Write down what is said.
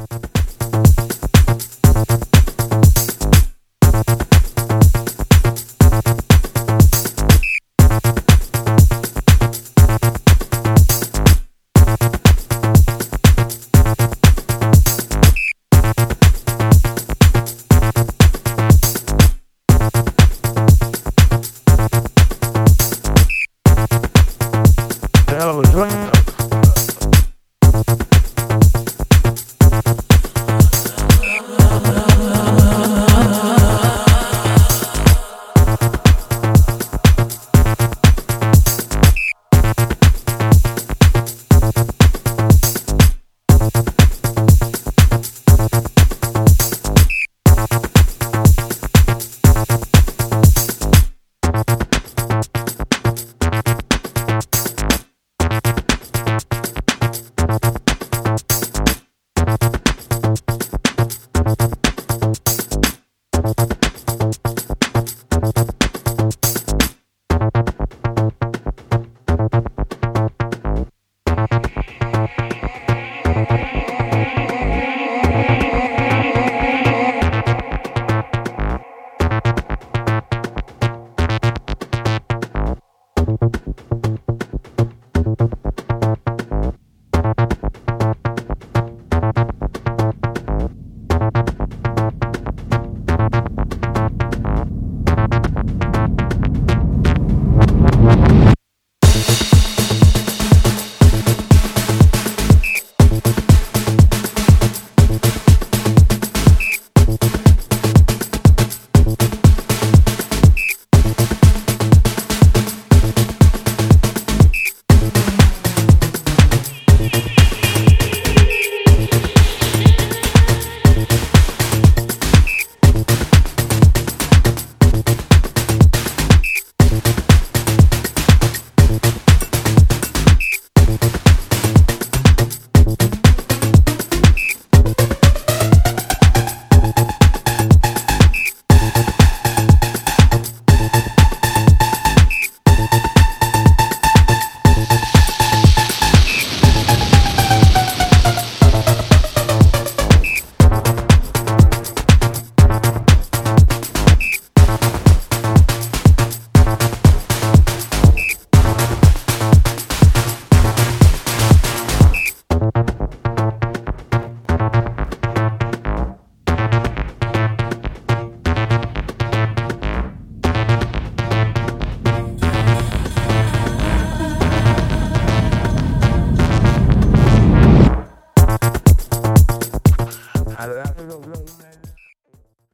you